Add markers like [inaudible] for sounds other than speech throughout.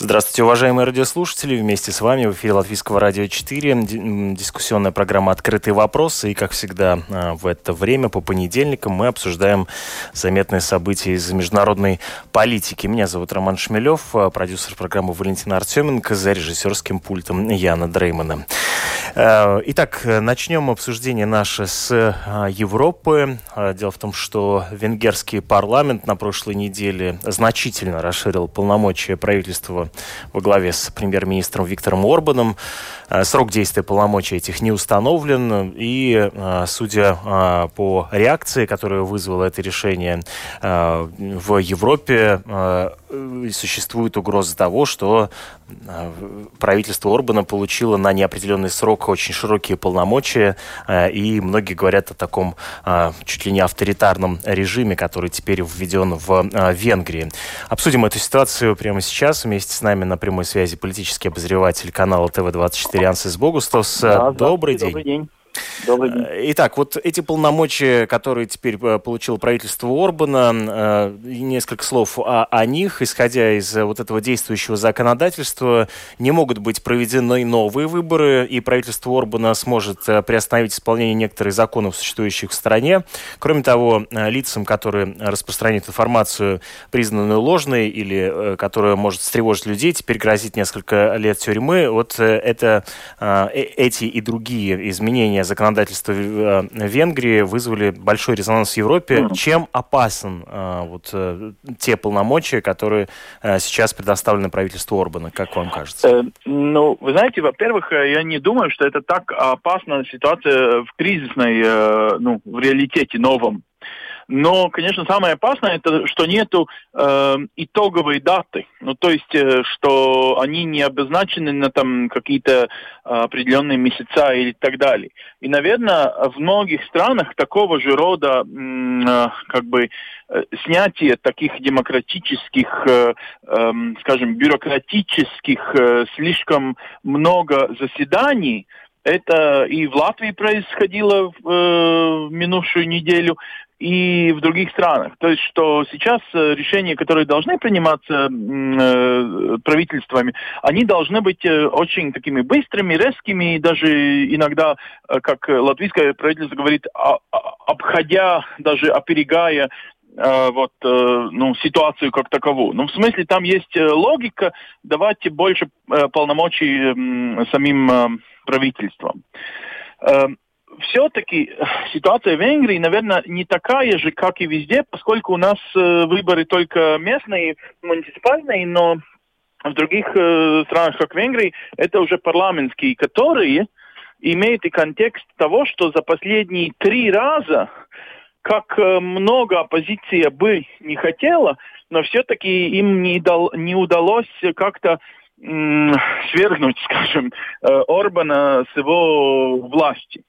Здравствуйте, уважаемые радиослушатели. Вместе с вами в эфире Латвийского радио 4. Дискуссионная программа «Открытые вопросы». И, как всегда, а, в это время по понедельникам мы обсуждаем заметные события из международной политики. Меня зовут Роман Шмелев, а, продюсер программы Валентина Артеменко, за режиссерским пультом Яна Дреймана. А, итак, начнем обсуждение наше с Европы. Дело в том, что венгерский парламент на прошлой неделе значительно расширил полномочия правительства во главе с премьер-министром Виктором Орбаном. Э, срок действия полномочий этих не установлен, и, э, судя э, по реакции, которую вызвало это решение в Европе, существует угроза того, что правительство Орбана получило на неопределенный срок очень широкие полномочия, и многие говорят о таком чуть ли не авторитарном режиме, который теперь введен в Венгрии. Обсудим эту ситуацию прямо сейчас. Вместе с нами на прямой связи политический обозреватель канала ТВ-24 Янсис Богустос. Да, добрый день. Добрый день. Э, итак, вот эти полномочия, которые теперь э, получило правительство Орбана, э, несколько слов о, о них, исходя из вот этого действующего законодательства, не могут быть проведены новые выборы, и правительство Орбана сможет приостановить исполнение некоторых законов, существующих в стране. Кроме того, лицам, которые распространяют информацию, признанную ложной или которая может встревожить людей, теперь грозит несколько лет тюрьмы. Вот это, эти и другие изменения законодательства э, Венгрии вызвали большой резонанс в Европе. Mm. Чем опасен э, вот э, те полномочия, которые сейчас предоставлены правительству Орбана, как вам кажется? Ну, вы знаете, во-первых, я не думаю, что это так опасна ситуация в кризисной, ну, в реалитете новом. Но, конечно, самое опасное это, что нету э, итоговой даты. Ну, то есть, э, что они не обозначены на там какие-то э, определенные месяца или так далее. И, наверное, в многих странах такого же рода, э, как бы, э, снятие таких демократических, э, э, скажем, бюрократических, э, слишком много заседаний, это и в Латвии происходило в э, минувшую неделю, и в других странах. То есть, что сейчас э, решения, которые должны приниматься э, правительствами, они должны быть э, очень такими быстрыми, резкими, и даже иногда, э, как латвийское правительство говорит, а, а, обходя, даже оперегая вот, ну, ситуацию как таковую. Ну, в смысле, там есть логика давать больше полномочий самим правительствам все-таки ситуация в Венгрии, наверное, не такая же, как и везде, поскольку у нас э, выборы только местные, муниципальные, но в других э, странах, как Венгрии, это уже парламентские, которые имеют и контекст того, что за последние три раза, как э, много оппозиция бы не хотела, но все-таки им не, дал, не удалось как-то свергнуть, [laughs] скажем, э, Орбана с его власти.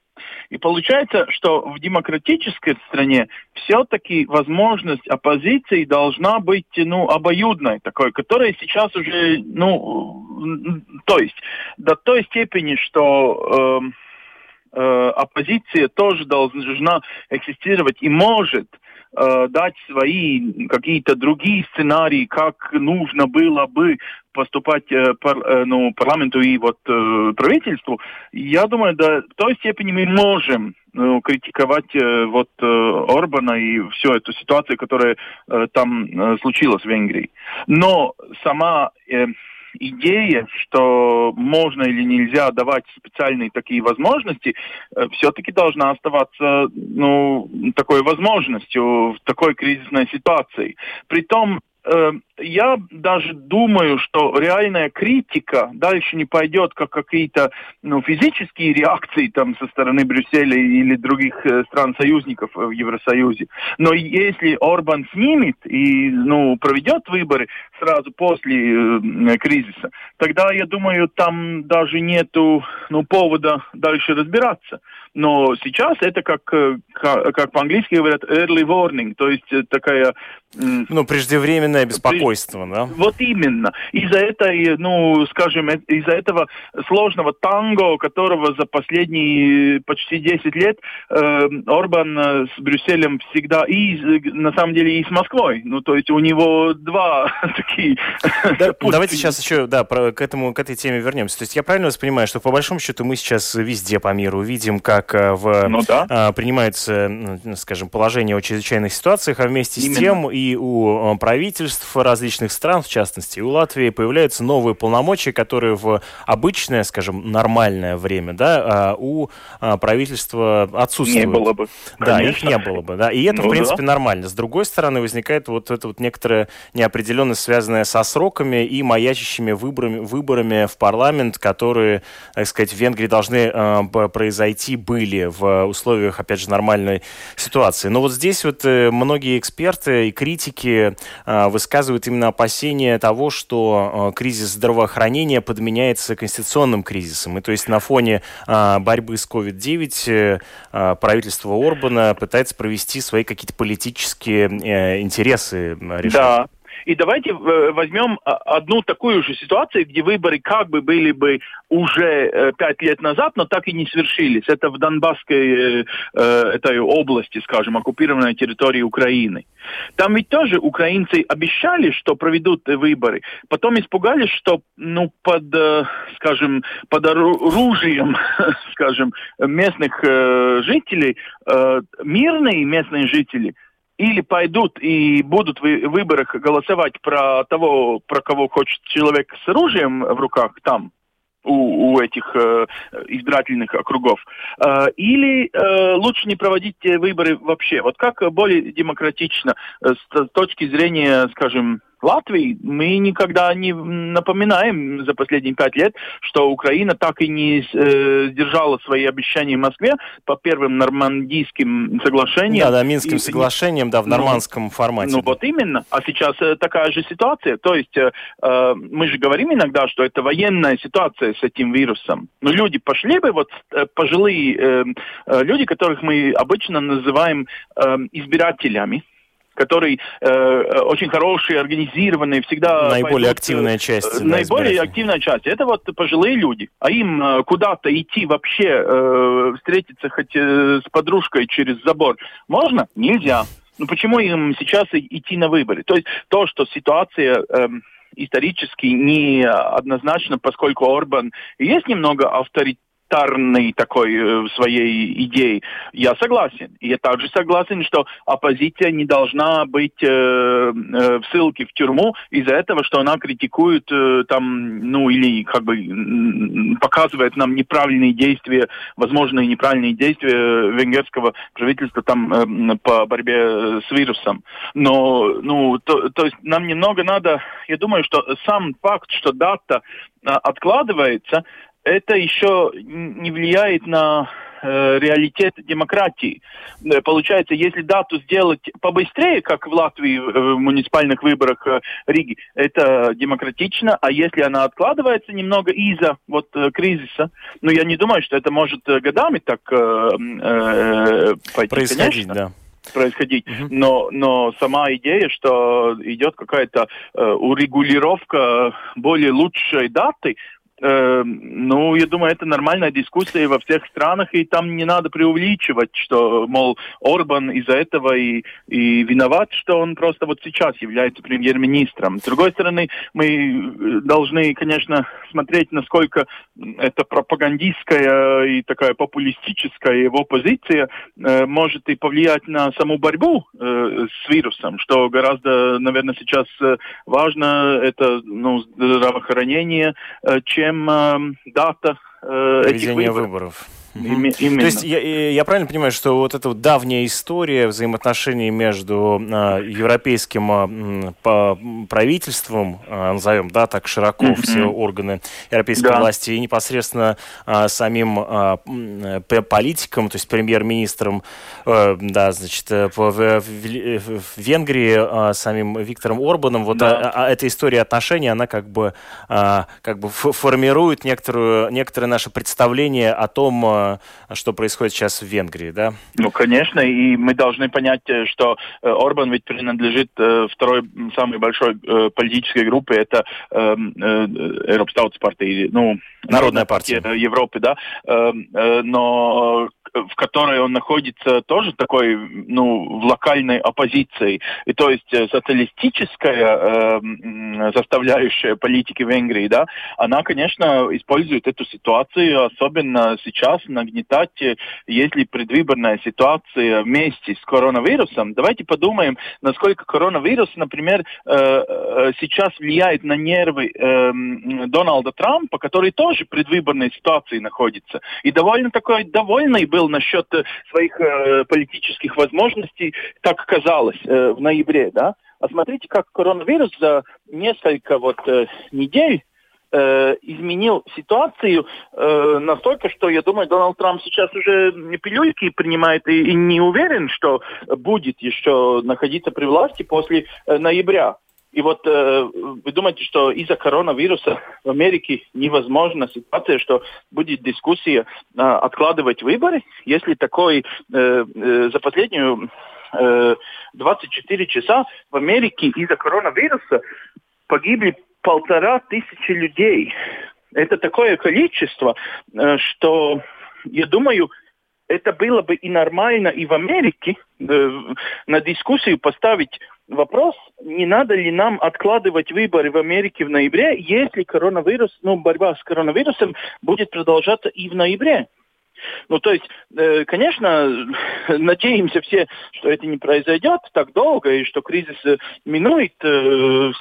И получается, что в демократической стране все-таки возможность оппозиции должна быть ну, обоюдной такой, которая сейчас уже, ну, то есть до той степени, что э, э, оппозиция тоже должна экзистировать и может дать свои какие-то другие сценарии, как нужно было бы поступать э, пар, э, ну, парламенту и вот э, правительству, я думаю, до той степени мы можем ну, критиковать э, вот э, Орбана и всю эту ситуацию, которая э, там э, случилась в Венгрии. Но сама э, идея, что можно или нельзя давать специальные такие возможности, э, все-таки должна оставаться ну, такой возможностью в такой кризисной ситуации. Притом я даже думаю, что реальная критика дальше не пойдет как какие-то ну, физические реакции там со стороны Брюсселя или других э, стран-союзников в Евросоюзе. Но если Орбан снимет и ну, проведет выборы сразу после э, кризиса, тогда, я думаю, там даже нету ну, повода дальше разбираться. Но сейчас это как, э, как, как по-английски говорят early warning, то есть э, такая... Ну, преждевременное беспокойство, да? Вот именно. Из-за этой, ну, скажем, э, из-за этого сложного танго, которого за последние почти 10 лет э, Орбан с Брюсселем всегда и, на самом деле, и с Москвой. Ну, то есть у него два [laughs] такие... Да, [laughs] давайте сейчас еще, да, про, к, этому, к этой теме вернемся. То есть я правильно воспринимаю, что по большому счету мы сейчас везде по миру видим, как э, в, ну, да. а, принимаются, скажем, положения о чрезвычайных ситуациях, а вместе Именно. с тем и у э, правительств различных стран, в частности, у Латвии, появляются новые полномочия, которые в обычное, скажем, нормальное время, да, а у а, правительства отсутствуют. Не было бы. Да, Конечно. их не было бы, да. И это, ну, в принципе, да. нормально. С другой стороны, возникает вот эта вот некоторая неопределенность, связанная со сроками и маячащими выборами, выборами в парламент, которые, так сказать, в Венгрии должны э, произойти были в условиях, опять же, нормальной ситуации. Но вот здесь вот э, многие эксперты и критики э, высказывают именно опасения того, что э, кризис здравоохранения подменяется конституционным кризисом. И то есть на фоне борьбы с COVID-19 правительство Орбана пытается провести свои какие-то политические интересы решать. Да. И давайте э, возьмем а, одну такую же ситуацию, где выборы как бы были бы уже э, пять лет назад, но так и не свершились. Это в Донбасской э, этой области, скажем, оккупированной территории Украины. Там ведь тоже украинцы обещали, что проведут выборы, потом испугались, что ну, под, скажем, под оружием, [laughs] скажем, местных жителей, мирные местные жители – или пойдут и будут в выборах голосовать про того, про кого хочет человек с оружием в руках там, у, у этих э, избирательных округов. Э, или э, лучше не проводить выборы вообще. Вот как более демократично э, с точки зрения, скажем, Латвии мы никогда не напоминаем за последние пять лет, что Украина так и не э, сдержала свои обещания в Москве по первым нормандийским соглашениям. Да, да, Минским и, соглашением, да, в ну, нормандском ну, формате. Ну вот именно. А сейчас э, такая же ситуация. То есть э, э, мы же говорим иногда, что это военная ситуация с этим вирусом. Но люди пошли бы, вот э, пожилые э, э, люди, которых мы обычно называем э, избирателями, который э, очень хороший, организированный, всегда... Наиболее пойдут, активная часть. Э, наиболее активная часть. Это вот пожилые люди. А им э, куда-то идти вообще, э, встретиться хоть э, с подружкой через забор можно? Нельзя. Ну почему им сейчас идти на выборы? То есть то, что ситуация... Э, исторически не однозначно, поскольку Орбан есть немного авторитет авторитарной такой э, своей идеей, я согласен. Я также согласен, что оппозиция не должна быть э, э, в ссылке в тюрьму из-за этого, что она критикует э, там, ну или как бы показывает нам неправильные действия, возможные неправильные действия венгерского правительства там э, по борьбе с вирусом. Но, ну, то, то есть нам немного надо, я думаю, что сам факт, что дата а, откладывается, это еще не влияет на э, реалитет демократии. Э, получается, если дату сделать побыстрее, как в Латвии в муниципальных выборах э, Риги, это демократично, а если она откладывается немного из-за вот э, кризиса, ну я не думаю, что это может годами так э, э, пойти. Происходить, конечно. да происходить. Uh-huh. Но, но сама идея, что идет какая-то э, урегулировка более лучшей даты, Э, ну, я думаю, это нормальная дискуссия во всех странах, и там не надо преувеличивать, что, мол, Орбан из-за этого и, и виноват, что он просто вот сейчас является премьер-министром. С другой стороны, мы э, должны, конечно, смотреть, насколько эта пропагандистская и такая популистическая его позиция э, может и повлиять на саму борьбу э, с вирусом, что гораздо, наверное, сейчас э, важно, это ну, здравоохранение, э, чем saņem um, data э, этих выборов. выборов. Именно. То есть я, я правильно понимаю, что вот эта вот давняя история взаимоотношений между э, европейским э, правительством, э, назовем, да, так широко mm-hmm. все органы европейской да. власти, и непосредственно э, самим э, политиком, то есть премьер-министром, э, да, значит, в, в, в Венгрии э, самим Виктором Орбаном, вот да. а, а, эта история отношений, она как бы, э, как бы формирует некоторую, некоторое наше представление о том, что происходит сейчас в Венгрии, да? Ну, конечно, и мы должны понять, э, что э, Орбан ведь принадлежит э, второй самой большой политической группе, это Европстаутс партии, ну, Народная партия. Европы, да, но в которой он находится, тоже такой, ну, в локальной оппозиции. И то есть э, социалистическая э, составляющая политики Венгрии, да, она, конечно, использует эту ситуацию, особенно сейчас нагнетать, э, если предвыборная ситуация вместе с коронавирусом. Давайте подумаем, насколько коронавирус, например, э, э сейчас влияет на нервы э, Дональда Трампа, который тоже в предвыборной ситуации находится. И довольно такой довольный был был насчет э, своих э, политических возможностей, так казалось э, в ноябре, да. А смотрите, как коронавирус за несколько вот недель изменил ситуацию э, настолько, что я думаю, Дональд Трамп сейчас уже пилюльки принимает и, и не уверен, что будет еще находиться при власти после э, ноября. И вот э, вы думаете, что из-за коронавируса в Америке невозможна ситуация, что будет дискуссия э, откладывать выборы, если такой э, э, за последнюю э, 24 часа в Америке из-за коронавируса погибли полтора тысячи людей. Это такое количество, э, что я думаю, это было бы и нормально и в Америке э, на дискуссию поставить вопрос, не надо ли нам откладывать выборы в Америке в ноябре, если коронавирус, ну, борьба с коронавирусом будет продолжаться и в ноябре. Ну, то есть, э, конечно, [laughs] надеемся все, что это не произойдет так долго, и что кризис э, минует э,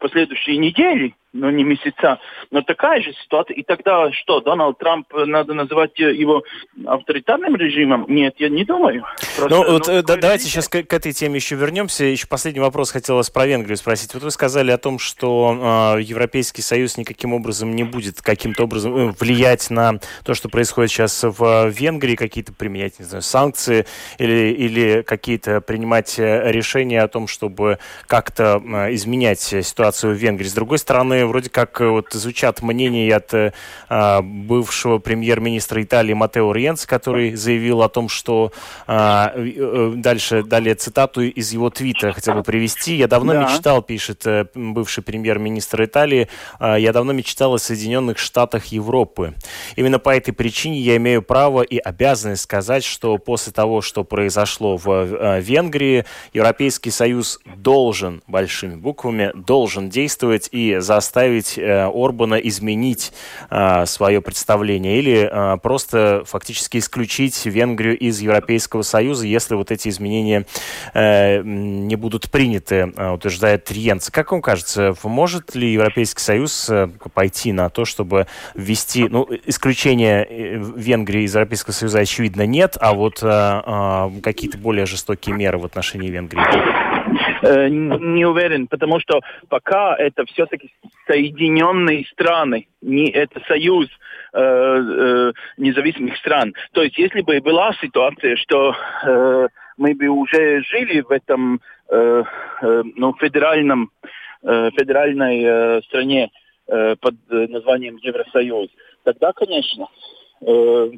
последующие недели, но не месяца. Но такая же ситуация. И тогда что, Дональд Трамп, э, надо называть его авторитарным режимом? Нет, я не думаю. Просто, ну, вот, ну, да, давайте сейчас к, к этой теме еще вернемся. Еще последний вопрос хотелось про Венгрию спросить. Вот вы сказали о том, что э, Европейский Союз никаким образом не будет каким-то образом э, влиять на то, что происходит сейчас в Венгрии, какие-то применять, не знаю, санкции или, или какие-то принимать решения о том, чтобы как-то э, изменять ситуацию в Венгрии. С другой стороны, вроде как вот звучат мнения от э, бывшего премьер-министра Италии Матео Риенц, который заявил о том, что э, дальше, далее цитату из его твита хотел бы привести. «Я давно да. мечтал, пишет бывший премьер-министр Италии, я давно мечтал о Соединенных Штатах Европы. Именно по этой причине я имею право и обязанность сказать, что после того, что произошло в э, Венгрии, Европейский Союз должен, большими буквами, должен действовать и заставить э, Орбана изменить э, свое представление или просто фактически исключить Венгрию из Европейского Союза, если вот эти изменения не будут приняты, утверждает Триенц. Как вам кажется, может ли Европейский Союз пойти на то, чтобы ввести, ну, исключение Венгрии из Европейского Союза, очевидно, нет, а вот какие-то более жестокие меры в отношении Венгрии? Э, не уверен, потому что пока это все-таки соединенные страны, не это союз э, э, независимых стран. То есть, если бы была ситуация, что э, мы бы уже жили в этом э, э, ну, федеральном, э, федеральной э, стране э, под названием Евросоюз, тогда, конечно, э,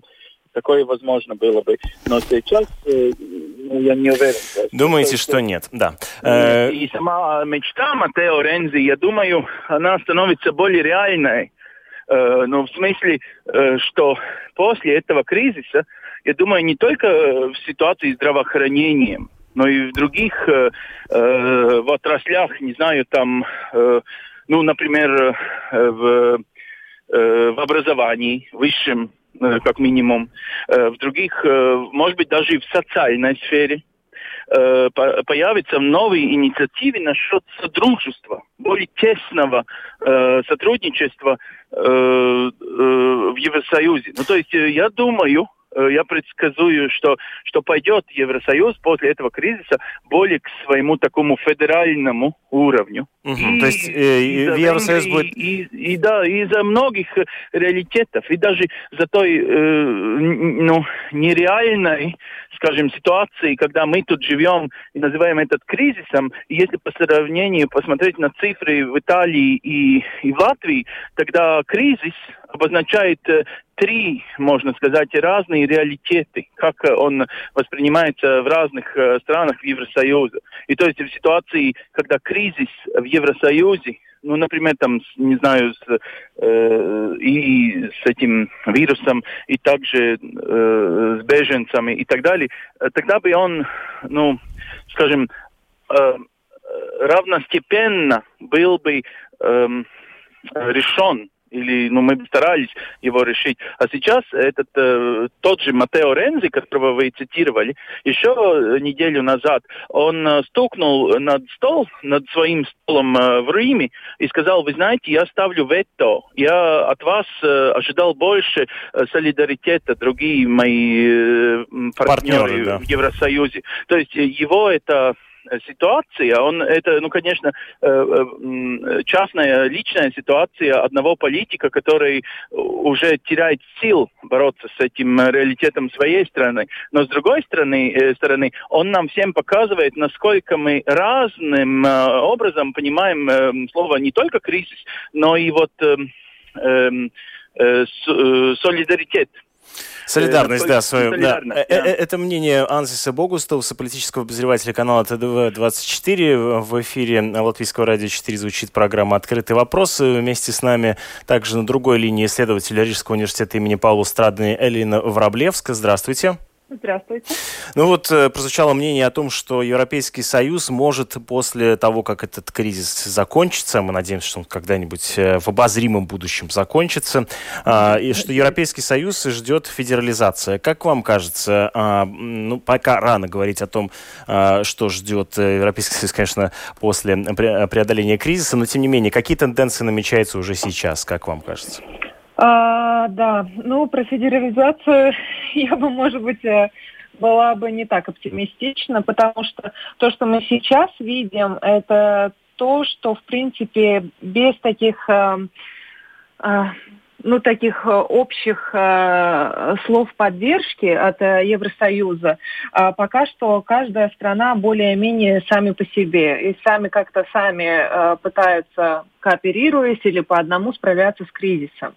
такое возможно было бы. Но сейчас э, ну, я не уверен. Думаете, что, что нет, да. И, э, сама мечта Матео Рензи, я думаю, она становится более реальной. Э, ну, в смысле, что после этого кризиса, я думаю, не только в ситуации здравоохранения, но и в других э, э, в отраслях, не знаю, там, э, ну, например, э, в, э, в образовании, высшем как минимум. Э, в других, э, может быть, даже и в социальной сфере. э, появятся новые инициативы насчет содружества, более тесного э, сотрудничества э, э, в Евросоюзе. Ну, то есть э, я думаю, Э, я предсказую, что, что пойдет Евросоюз после этого кризиса более к своему такому федеральному уровню. Угу. И, То есть э, и Евросоюз будет... И, и, и, да, из-за многих реалитетов, и даже за той э, ну, нереальной, скажем, ситуации, когда мы тут живем и называем этот кризисом, и если по сравнению посмотреть на цифры в Италии и, и в Латвии, тогда кризис обозначает э, три, можно сказать, разные реалитеты, как он воспринимается в разных э, странах Евросоюза. И то есть в ситуации, когда кризис в Евросоюзе, ну, например, там, не знаю, с, э, и с этим вирусом, и также э, с беженцами и так далее, э, тогда бы он, ну, скажем, э, равностепенно был бы э, решен или ну, мы старались его решить. А сейчас этот э, тот же Матео Рензи, которого вы цитировали, еще неделю назад он э, стукнул над стол, над своим столом э, в Риме и сказал, вы знаете, я ставлю вето, я от вас э, ожидал больше э, солидаритета, другие мои э, партнеры, партнеры да. в Евросоюзе. То есть его это ситуация, он это, ну, конечно, э, э, частная, личная ситуация одного политика, который уже теряет сил бороться с этим реалитетом своей страны. Но с другой стороны, э, стороны он нам всем показывает, насколько мы разным образом понимаем слово не только кризис, но и вот эм, солидаритет. Солидарность, да, свою. Да. да. Это мнение Ансиса Богустауса, политического обозревателя канала ТДВ-24. В эфире Латвийского радио 4 звучит программа «Открытый вопрос». Вместе с нами также на другой линии исследователь Рижского университета имени Павла Страдны Элина Враблевска. Здравствуйте. Здравствуйте. Ну вот э, прозвучало мнение о том, что Европейский Союз может после того, как этот кризис закончится, мы надеемся, что он когда-нибудь э, в обозримом будущем закончится, а, и что Европейский Союз ждет федерализация. Как вам кажется, а, ну пока рано говорить о том, а, что ждет Европейский Союз, конечно, после преодоления кризиса, но тем не менее, какие тенденции намечаются уже сейчас, как вам кажется? А, да, ну про федерализацию [laughs] я бы, может быть, э, была бы не так оптимистична, потому что то, что мы сейчас видим, это то, что, в принципе, без таких, э, э, ну, таких общих слов поддержки от Евросоюза, э, пока что каждая страна более-менее сами по себе и сами как-то сами пытаются кооперируясь или по одному справляться с кризисом.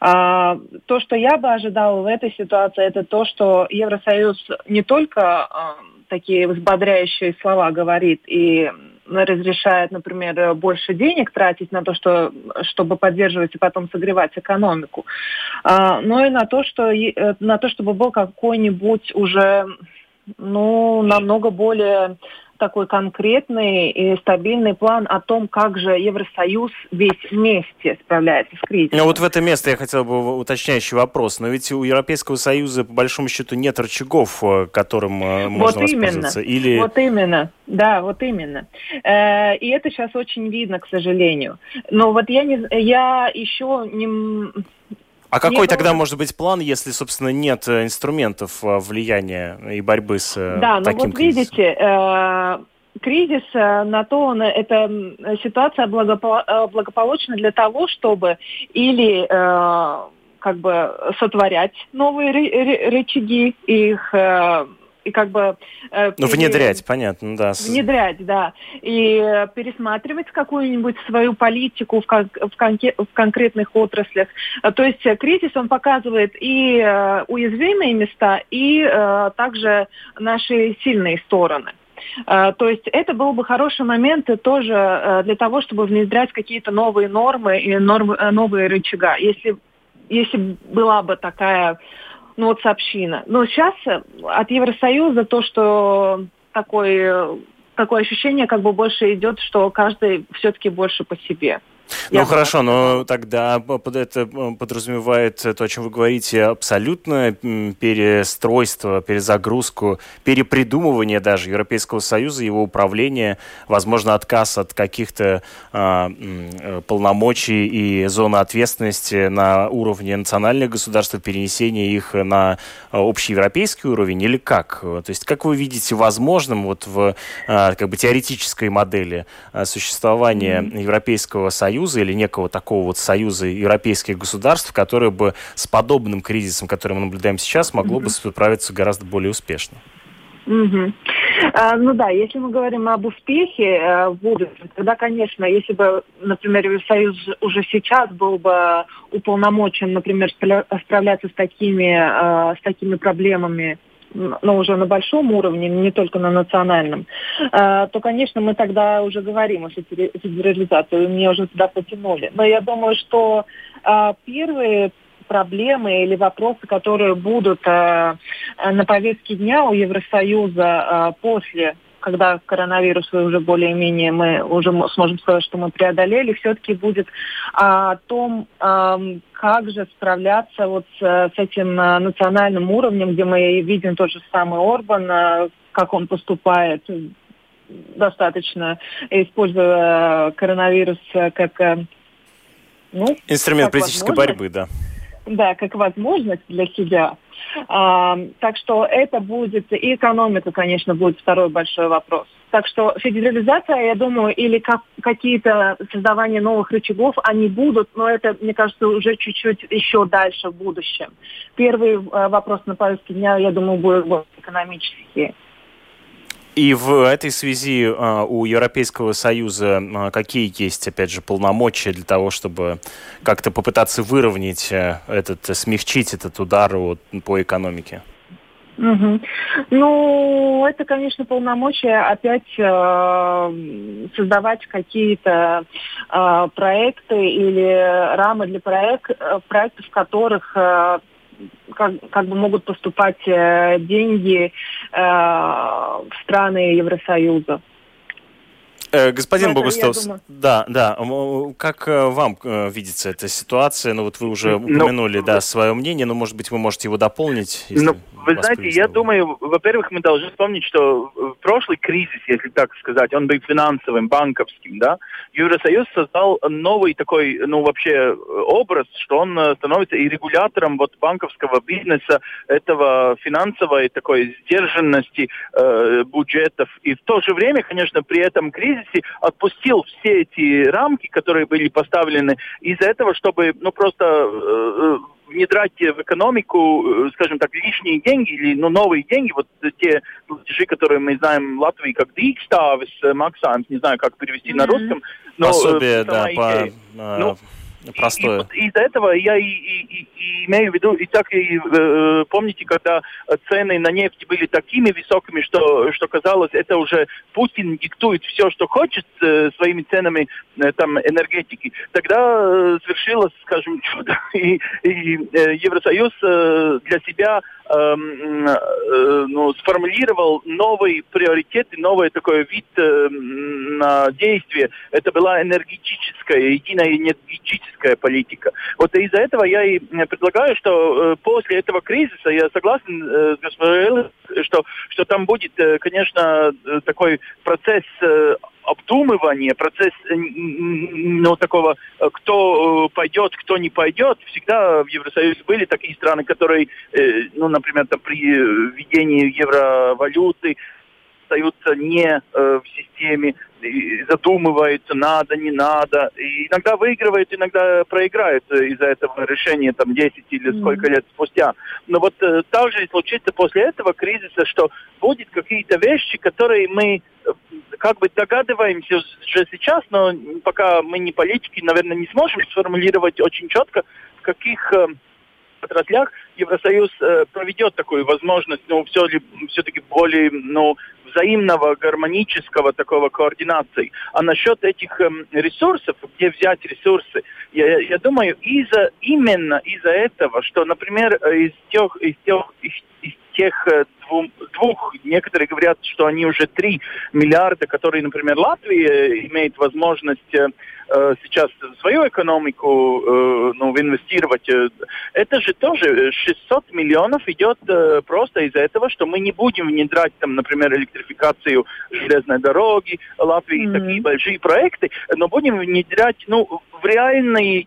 А, то, что я бы ожидала в этой ситуации, это то, что Евросоюз не только а, такие взбодряющие слова говорит и разрешает, например, больше денег тратить на то, что, чтобы поддерживать и потом согревать экономику, а, но и на то, что, на то чтобы был какой-нибудь уже ну, намного более такой конкретный и стабильный план о том, как же Евросоюз весь вместе справляется с кризисом. Ну вот в это место я хотел бы уточняющий вопрос. Но ведь у Европейского Союза, по большому счету, нет рычагов, э, которым э, можно вот воспользоваться. Именно. Или... Вот именно. Да, вот именно. Э, и это сейчас очень видно, к сожалению. Но вот я, не, я еще не а какой не тогда может быть план, если, собственно, нет э, инструментов э, влияния и борьбы с э, да, таким ну вот кризисом? видите, э, кризис на то, он, это ситуация благопо, благополучна для того, чтобы или э, как бы сотворять новые рычаги, их э, и как бы... Э, ну, внедрять, понятно, да. Внедрять, да. И пересматривать какую-нибудь свою политику в, кон- в, кон- в конкретных отраслях. А, то есть кризис, он показывает и э, уязвимые места, и э, также наши сильные стороны. Uh, то есть это был бы хороший момент тоже для того, чтобы внедрять какие-то новые нормы и нормы, новые рычага. Если, если была бы такая ну вот сообщина. Но сейчас э, от Евросоюза то, что такой, такое ощущение как бы больше идет, что каждый все-таки больше по себе. Ну хорошо, но тогда под это подразумевает то, о чем вы говорите, абсолютное перестройство, перезагрузку, перепридумывание даже Европейского Союза, его управления, возможно, отказ от каких-то а, полномочий и зоны ответственности на уровне национальных государств, перенесение их на общий европейский уровень или как? То есть как вы видите возможным вот в а, как бы теоретической модели а, существования. Европейского Союза или некого такого вот союза европейских государств, которое бы с подобным кризисом, который мы наблюдаем сейчас, могло mm-hmm. бы справиться гораздо более успешно. Угу. А, ну да, если мы говорим об успехе э, в будущем, тогда, конечно, если бы, например, Евросоюз уже сейчас был бы уполномочен, например, справляться с такими, э, с такими проблемами, но уже на большом уровне, не только на национальном, э, то, конечно, мы тогда уже говорим о федерализации, мне уже туда потянули. Но я думаю, что э, первые проблемы или вопросы, которые будут э, на повестке дня у Евросоюза после когда коронавирус уже более-менее мы уже сможем сказать, что мы преодолели, все-таки будет о том, как же справляться вот с, этим э, национальным уровнем, где мы видим тот же самый Орбан, э, как он поступает достаточно, используя коронавирус как ну, инструмент как политической борьбы, да. Да, как возможность для себя. Так что это будет, и экономика, конечно, будет второй большой вопрос. Так что федерализация, я думаю, или как, какие-то создавания новых рычагов, они будут, но это, мне кажется, уже чуть-чуть еще дальше в будущем. Первый э, вопрос на повестке дня, я думаю, будет экономический. И в этой связи а, у Европейского Союза а, какие есть, опять же, полномочия для того, чтобы как-то попытаться выровнять э, этот, смягчить этот удар по экономике? Угу. Ну, это, конечно, полномочия опять э, создавать какие-то э, проекты или рамы для проект, э, проектов, в которых э, как, как бы могут поступать э, деньги э, в страны Евросоюза. Э, господин Богустов, да, да, как э, вам э, видится эта ситуация? Ну вот вы уже ну, упомянули, ну, да, свое мнение, но может быть вы можете его дополнить? Ну, вы знаете, я думаю, во-первых, мы должны вспомнить, что прошлый кризис, если так сказать, он был финансовым, банковским, да. Евросоюз создал новый такой, ну вообще образ, что он становится и регулятором вот банковского бизнеса, этого финансовой такой сдержанности э, бюджетов. И в то же время, конечно, при этом кризисе кризисе отпустил все эти рамки, которые были поставлены из-за этого, чтобы ну просто э, внедрять в экономику, э, скажем так, лишние деньги или ну, новые деньги, вот те платежи, которые мы знаем в Латвии как дикставис, максаймс, не знаю, как перевести mm-hmm. на русском. Но, э, Пособие, да, по... Ну, простое. И, вот из-за этого я и, и, и имею в виду, и так и э, помните, когда цены на нефть были такими высокими, что, что казалось, это уже Путин диктует все, что хочет э, своими ценами э, там энергетики. Тогда э, свершилось, скажем, [laughs] чудо, и, и э, Евросоюз э, для себя ну, сформулировал новый приоритет и новый такой вид э, на действие. Это была энергетическая, единая энергетическая политика. Вот из-за этого я и предлагаю, что э, после этого кризиса, я согласен э, с господином что, что там будет, э, конечно, э, такой процесс э, обдумывания, процесс ну, такого, кто пойдет, кто не пойдет. Всегда в Евросоюзе были такие страны, которые, ну, например, там, при введении евровалюты остаются не в системе, задумываются, надо, не надо. И иногда выигрывают, иногда проиграют из-за этого решения там 10 или mm-hmm. сколько лет спустя. Но вот э, также случится после этого кризиса, что будет какие-то вещи, которые мы э, как бы догадываемся уже сейчас, но пока мы не политики, наверное, не сможем сформулировать очень четко, в каких э, отраслях Евросоюз э, проведет такую возможность, ну, все ли, все-таки более, ну, взаимного гармонического такого координации. А насчет этих э, ресурсов, где взять ресурсы, я, я думаю, из-за именно из-за этого, что, например, из тех, из тех, из, из тех э, двух, двух, некоторые говорят, что они уже три миллиарда, которые, например, Латвия имеет возможность э, э, сейчас в свою экономику э, ну, инвестировать. Э, это же тоже 600 миллионов идет э, просто из-за этого, что мы не будем внедрять, там, например, электрификацию железной дороги Латвии, mm-hmm. такие большие проекты, но будем внедрять ну, в реальные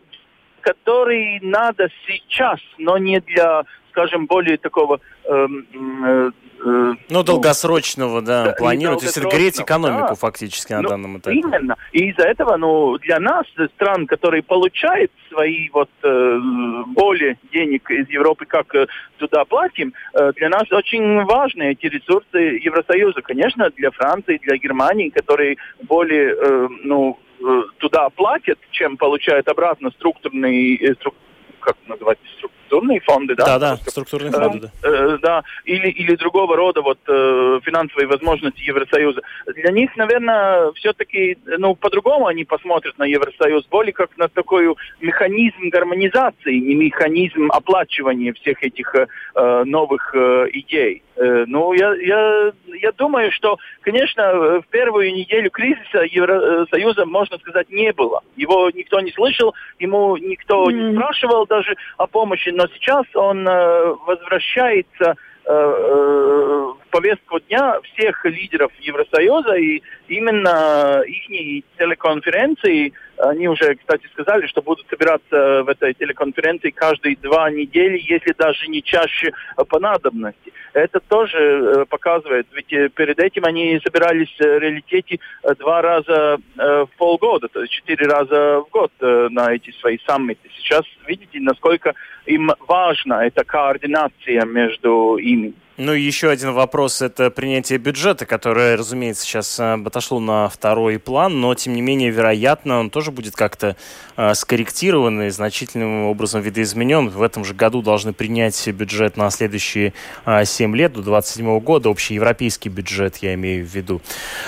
который надо сейчас, но не для, скажем, более такого эм, э, э, ну, долгосрочного, да, да планировать. То есть это греть экономику да. фактически на ну, данном этапе. Именно. И из-за этого, ну, для нас, стран, которые получают свои вот э, более денег из Европы, как э, туда платим, э, для нас очень важны эти ресурсы Евросоюза. Конечно, для Франции, для Германии, которые более, э, ну, э, туда платят, чем получают обратно структурные, э, струк, как называть, струк, структурные фонды, да? Да, да, структурные фонды, да. Э, да, или, или другого рода вот э, финансовые возможности Евросоюза. Для них, наверное, все-таки, ну, по-другому они посмотрят на Евросоюз, более как на такой механизм гармонизации, не механизм оплачивания всех этих э, новых э, идей. Э, ну, я, я, я думаю, что, конечно, в первую неделю кризиса Евросоюза, можно сказать, не было. Его никто не слышал, ему никто mm-hmm. не спрашивал даже о помощи, но сейчас он э, возвращается э, в повестку дня всех лидеров Евросоюза, и именно их телеконференции, они уже, кстати, сказали, что будут собираться в этой телеконференции каждые два недели, если даже не чаще по надобности. Это тоже э, показывает, ведь перед этим они собирались в реалитете два раза в полгода, то есть четыре раза в год на эти свои саммиты. Сейчас видите, насколько им важна эта координация между ими. Ну и еще один вопрос – это принятие бюджета, которое, разумеется, сейчас э, отошло на второй план, но, тем не менее, вероятно, он тоже будет как-то э, скорректирован и значительным образом видоизменен. В этом же году должны принять бюджет на следующие э, 7 лет, до 2027 года, общий европейский бюджет, я имею в виду.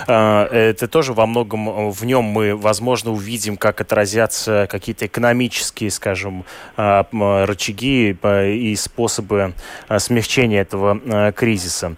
Э, это тоже во многом э, в нем мы, возможно, увидим, как отразятся какие-то экономические, скажем, э, рычаги э, и способы смягчения этого кризиса.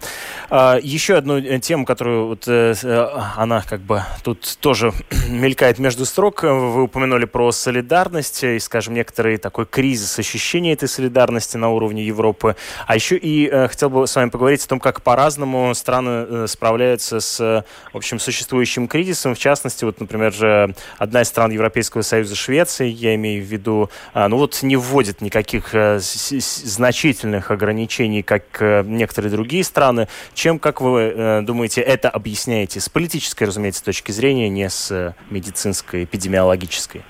А, еще одну э, тему, которую вот, э, э, она как бы тут тоже [clears throat] мелькает между строк. Вы упомянули про солидарность и, скажем, некоторый такой кризис ощущения этой солидарности на уровне Европы. А еще и хотел бы с вами поговорить о том, как по-разному страны справляются с, в общем, существующим кризисом. В частности, вот, например, же одна из стран Европейского Союза, Швеция, я имею в виду, а, ну вот не вводит никаких значительных ограничений, как некоторые некоторые другие страны. Чем, как вы э, думаете, это объясняете? С политической, разумеется, точки зрения, не с э, медицинской, эпидемиологической.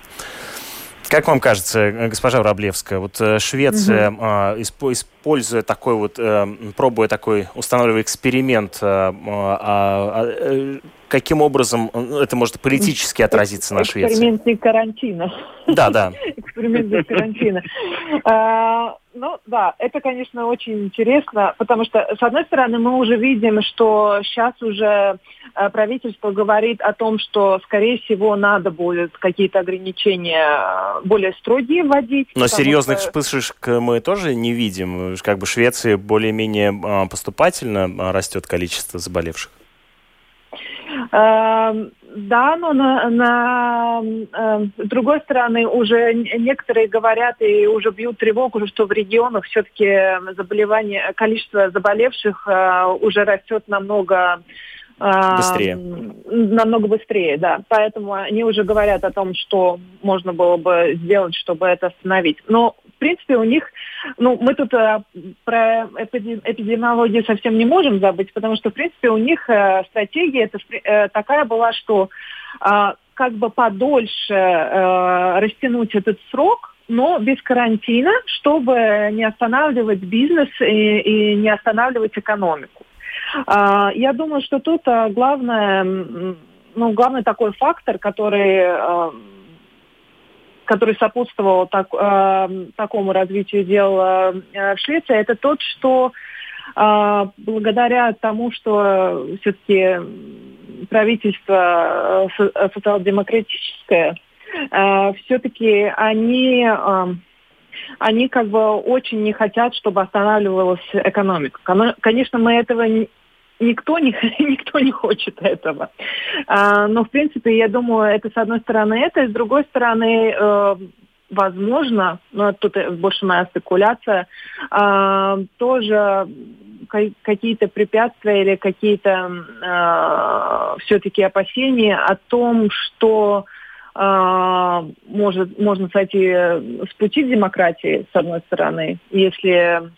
Как вам кажется, э, госпожа Враблевская, вот Швеция, угу. э, используя такой вот, пробуя такой, устанавливая эксперимент, а, э, каким образом это может политически отразиться на Швеции? Эксперимент не карантина. Да, да. Эксперимент без карантина. А, ну да, это, конечно, очень интересно, потому что, с одной стороны, мы уже видим, что сейчас уже э, правительство говорит о том, что, скорее всего, надо будет какие-то ограничения э, более строгие вводить. Но серьезных что... вспышек мы тоже не видим. Как бы в Швеции более-менее э, поступательно растет количество заболевших. Эм, да, но на, на э, с другой стороны уже некоторые говорят и уже бьют тревогу, что в регионах все-таки заболевание, количество заболевших э, уже растет намного Быстрее. намного быстрее, да. Поэтому они уже говорят о том, что можно было бы сделать, чтобы это остановить. Но, в принципе, у них, ну, мы тут э, про эпидемиологию совсем не можем забыть, потому что, в принципе, у них э, стратегия это, э, такая была, что э, как бы подольше э, растянуть этот срок, но без карантина, чтобы не останавливать бизнес и, и не останавливать экономику. А, я думаю, что тут а, главное, ну, главный такой фактор, который а, который сопутствовал так, такому развитию дел в Швеции, это тот, что благодаря тому, что все-таки правительство социал-демократическое, все-таки они они как бы очень не хотят, чтобы останавливалась экономика. Конечно, мы этого никто не, [laughs] никто не хочет этого. А, но, в принципе, я думаю, это с одной стороны это, и с другой стороны, э, возможно, но тут больше моя спекуляция, э, тоже какие-то препятствия или какие-то э, все-таки опасения о том, что э, может, можно сойти с пути демократии, с одной стороны, если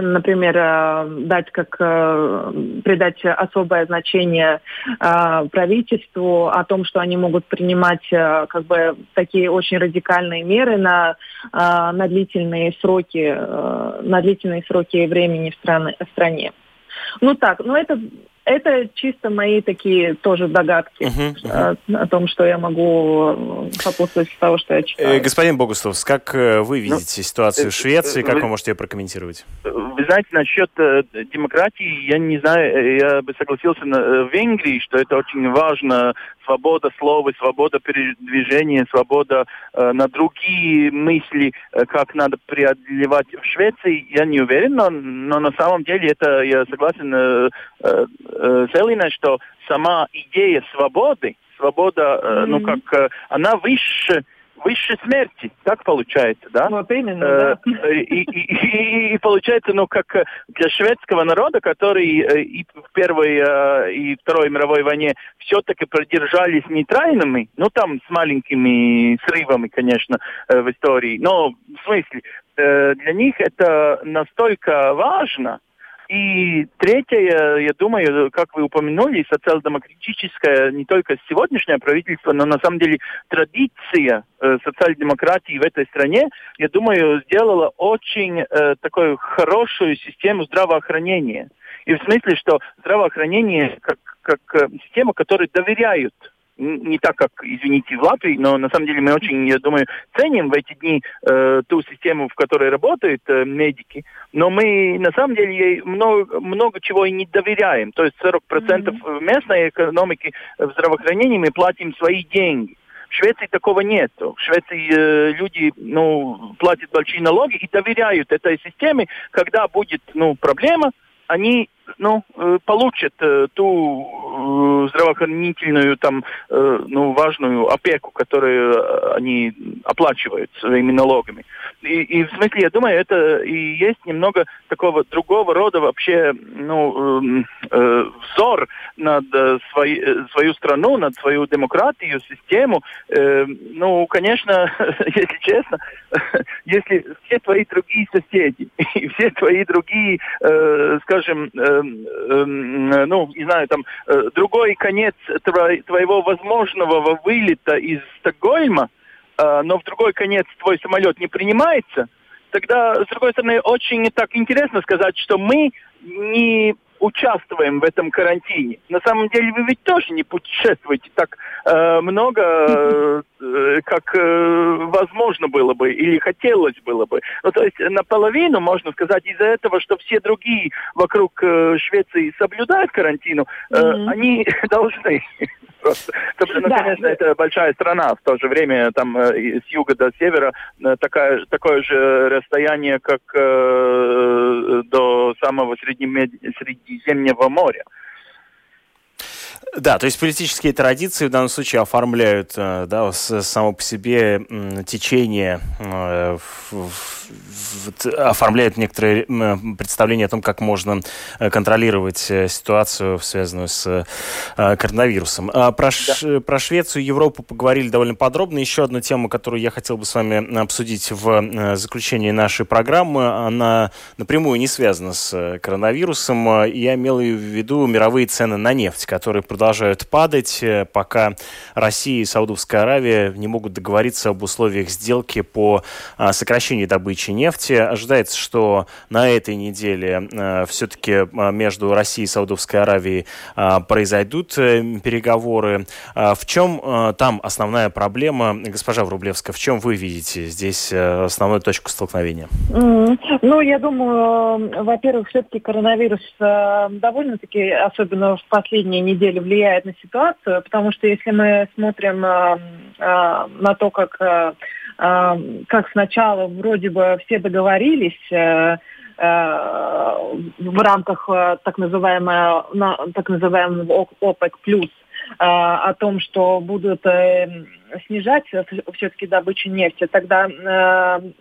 например, э, дать как э, придать особое значение э, правительству о том, что они могут принимать как бы такие очень радикальные меры на, на длительные сроки, на длительные сроки времени в, стране. Ну так, ну это это чисто мои такие тоже догадки uh-huh, uh-huh. О, о том, что я могу сопутствовать с того, что я читаю. Господин Богуслов, как вы видите ну, ситуацию в Швеции, как вы, вы можете ее прокомментировать? Вы знаете, насчет э, демократии, я не знаю, э, я бы согласился на, э, в Венгрии, что это очень важно, свобода слова, свобода передвижения, свобода э, на другие мысли, э, как надо преодолевать в Швеции, я не уверен, но, но на самом деле это, я согласен э, э, э, с Элиной, что сама идея свободы, свобода, э, mm-hmm. ну как, э, она выше выше смерти, так получается, да? Вот именно, э, да. И, и, и, и получается, ну, как для шведского народа, который э, и в Первой э, и Второй мировой войне все-таки продержались нейтральными, ну, там с маленькими срывами, конечно, в истории, но в смысле, для них это настолько важно, и третье, я думаю, как вы упомянули, социал-демократическое не только сегодняшнее правительство, но на самом деле традиция э, социал-демократии в этой стране, я думаю, сделала очень э, такую хорошую систему здравоохранения. И в смысле, что здравоохранение как, как э, система, которой доверяют не так, как, извините, в Латвии, но на самом деле мы очень, я думаю, ценим в эти дни э, ту систему, в которой работают э, медики, но мы на самом деле ей много, много чего и не доверяем. То есть 40% mm-hmm. местной экономики в здравоохранении мы платим свои деньги. В Швеции такого нет. В Швеции э, люди ну, платят большие налоги и доверяют этой системе. Когда будет ну, проблема, они ну, э, получат э, ту э, здравоохранительную, там, ну, важную опеку, которую они оплачивают своими налогами. И, и в смысле, я думаю, это и есть немного такого другого рода вообще, ну, эм, э, взор над свои, свою страну, над свою демократию, систему. Э, ну, конечно, [laughs] если честно, [laughs] если все твои другие соседи [laughs] и все твои другие, э, скажем, э, ну, не знаю, там, э, другой конец твоего возможного вылета из Стокгольма, э, но в другой конец твой самолет не принимается, тогда, с другой стороны, очень так интересно сказать, что мы не участвуем в этом карантине. На самом деле вы ведь тоже не путешествуете так э, много, э, как э, возможно было бы или хотелось было бы. Ну, то есть наполовину, можно сказать, из-за этого, что все другие вокруг э, Швеции соблюдают карантину, э, mm-hmm. они [laughs] должны просто. Ну, да. конечно, это большая страна. В то же время там э, с юга до севера э, такая, такое же расстояние, как э, до самого Средиземного моря. Да, то есть политические традиции в данном случае оформляют э, да, само по себе течение, э, оформляют некоторые представления о том, как можно э, контролировать ситуацию, связанную с коронавирусом. А про, да. про Швецию и Европу поговорили довольно подробно. Еще одну тему, которую я хотел бы с вами обсудить в заключении нашей программы, она напрямую не связана с коронавирусом. Я имел в виду мировые цены на нефть, которые продолжают падать, э, пока Россия и Саудовская Аравия не могут договориться об условиях сделки по а, сокращению добычи нефти. Ожидается, что на этой неделе э, все-таки а, между Россией и Саудовской Аравией а, произойдут э, переговоры. В чем там основная проблема, госпожа Врублевская, в чем вы видите здесь основную точку столкновения? Ну, я думаю, во-первых, все-таки коронавирус довольно-таки, особенно в последние недели, влияет на ситуацию, потому что если мы смотрим э, э, на то, как, э, э, как сначала вроде бы все договорились, э, в рамках так называемого, так называемого ОПЕК+, плюс о том, что будут снижать все-таки добычу нефти, тогда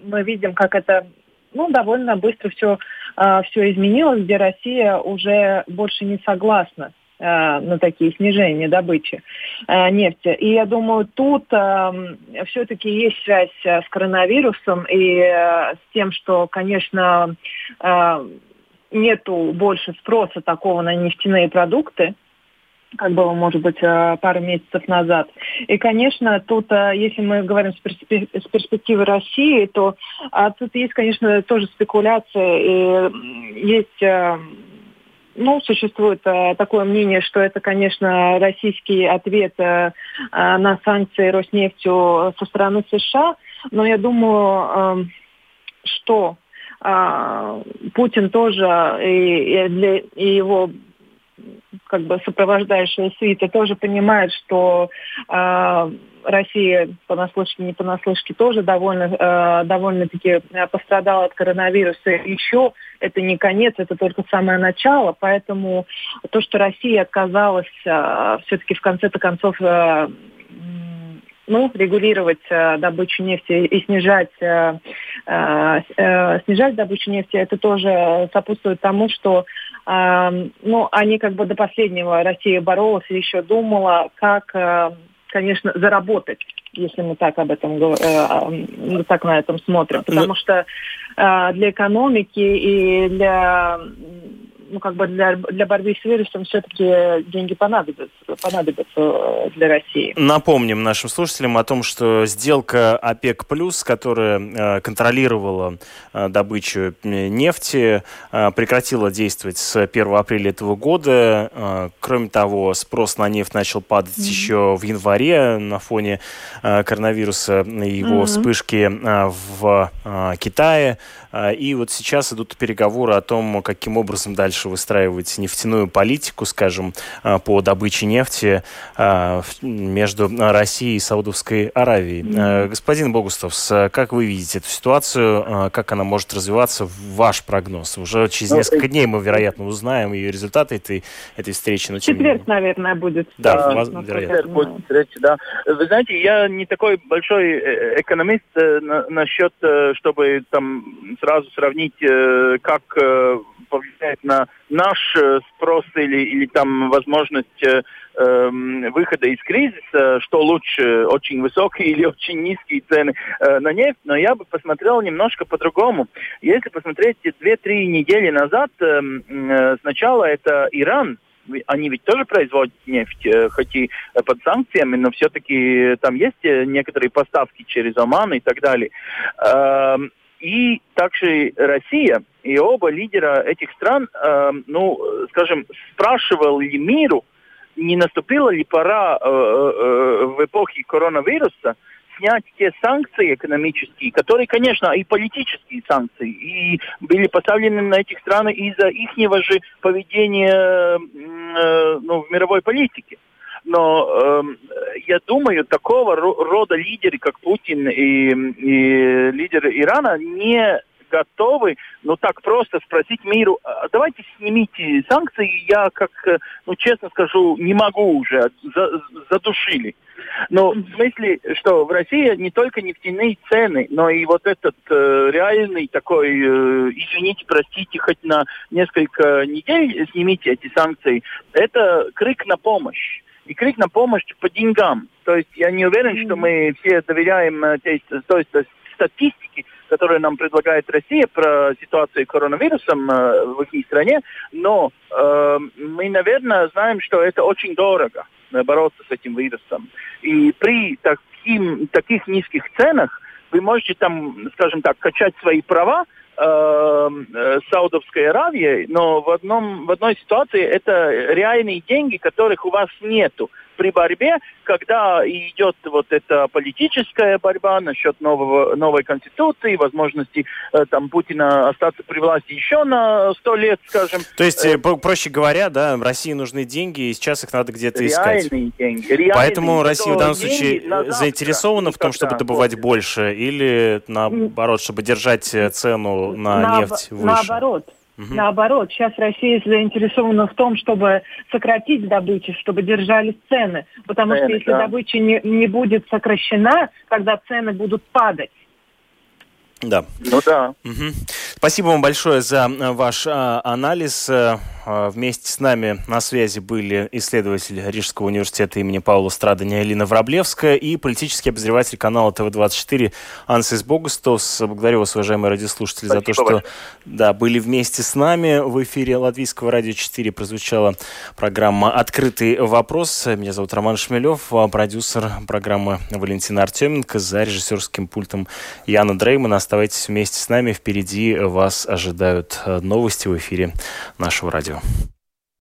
мы видим, как это ну, довольно быстро все, все изменилось, где Россия уже больше не согласна. Э, на такие снижения добычи э, нефти. И я думаю, тут э, все-таки есть связь с коронавирусом и с тем, что, конечно, нету больше спроса такого на нефтяные продукты, как было, может быть, пару месяцев назад. И, конечно, тут, если мы говорим с перспективы России, то а тут есть, конечно, тоже спекуляция, и есть ну, существует э, такое мнение, что это, конечно, российский ответ э, э, на санкции Роснефтью со стороны США, но я думаю, э, что Путин тоже и, и, для, и его как бы сопровождающая свита тоже понимает, что э, Россия понаслышке, не понаслышке тоже довольно, э, довольно-таки пострадала от коронавируса. Еще это не конец, это только самое начало. Поэтому то, что Россия отказалась э, все-таки в конце-то концов э, ну, регулировать э, добычу нефти и снижать, э, э, снижать добычу нефти, это тоже сопутствует тому, что ну, они как бы до последнего Россия боролась и еще думала, как э, конечно, заработать, если мы так об этом э, так на этом смотрим, потому Но... что э, для экономики и для ну, как бы для, для борьбы с вирусом все-таки деньги понадобятся, понадобятся для России. Напомним нашим слушателям о том, что сделка ОПЕК+, которая э, контролировала э, добычу нефти, э, прекратила действовать с 1 апреля этого года. Э, кроме того, спрос на нефть начал падать mm-hmm. еще в январе на фоне э, коронавируса и его mm-hmm. вспышки э, в э, Китае. Э, и вот сейчас идут переговоры о том, каким образом дальше дальше выстраивать нефтяную политику, скажем, а, по добыче нефти а, между Россией и Саудовской Аравией. Mm-hmm. Господин Богустовс, как вы видите эту ситуацию, как она может развиваться, ваш прогноз? Уже через ну, несколько дней мы, вероятно, узнаем ее результаты этой, этой встречи. Но четверг, наверное, будет. Да, да вероятно. Будет встреча, да. Вы знаете, я не такой большой э, экономист э, насчет, э, чтобы там сразу сравнить, как повлияет на наш э, спрос или, или там возможность э, эм, выхода из кризиса, что лучше, очень высокие [laughs] или очень низкие цены э, на нефть, но я бы посмотрел немножко по-другому. Если посмотреть две-три недели назад, э, э, сначала это Иран, они ведь тоже производят нефть, э, хоть и под санкциями, но все-таки там есть э, некоторые поставки через Оман и так далее. И также Россия, и оба лидера этих стран, э, ну, скажем, спрашивал ли миру, не наступила ли пора э, э, в эпохе коронавируса снять те санкции экономические, которые, конечно, и политические санкции, и были поставлены на этих страны из-за их же поведения э, ну, в мировой политике. Но э, я думаю, такого рода лидеры, как Путин и, и лидеры Ирана, не готовы, ну так просто спросить миру, «А давайте снимите санкции, я, как, ну честно скажу, не могу уже, за, задушили. Но в смысле, что в России не только нефтяные цены, но и вот этот э, реальный такой, э, извините, простите, хоть на несколько недель снимите эти санкции, это крик на помощь и крик на помощь по деньгам. То есть я не уверен, mm-hmm. что мы все доверяем той, той, той статистике, которую нам предлагает Россия про ситуацию с коронавирусом э, в их стране, но э, мы, наверное, знаем, что это очень дорого э, бороться с этим вирусом. И при таким, таких низких ценах вы можете там, скажем так, качать свои права, э, Саудовской Аравии, но в, одном, в одной ситуации это реальные деньги, которых у вас нету. При борьбе, когда идет вот эта политическая борьба насчет нового, новой конституции, возможности э, там Путина остаться при власти еще на сто лет, скажем. То есть, э, проще говоря, да, России нужны деньги, и сейчас их надо где-то искать. деньги. Реальные, Поэтому Россия в данном случае заинтересована в том, чтобы добывать больше, или наоборот, чтобы держать э, цену на, на нефть выше? Наоборот. Угу. Наоборот, сейчас Россия заинтересована в том, чтобы сократить добычу, чтобы держались цены. Потому цены, что если да. добыча не, не будет сокращена, тогда цены будут падать. Да. Ну да. Угу. Спасибо вам большое за э, ваш а, анализ. Э, а, вместе с нами на связи были исследователь Рижского университета имени Паула Страдания Элина Враблевская и политический обозреватель канала ТВ-24 Ансис Богустос. Благодарю вас, уважаемые радиослушатели, Спасибо за то, что да, были вместе с нами. В эфире Латвийского радио 4 прозвучала программа «Открытый вопрос». Меня зовут Роман Шмелев, а продюсер программы Валентина Артеменко, за режиссерским пультом Яна Дрейман. Оставайтесь вместе с нами. Впереди вас ожидают новости в эфире нашего радио. you.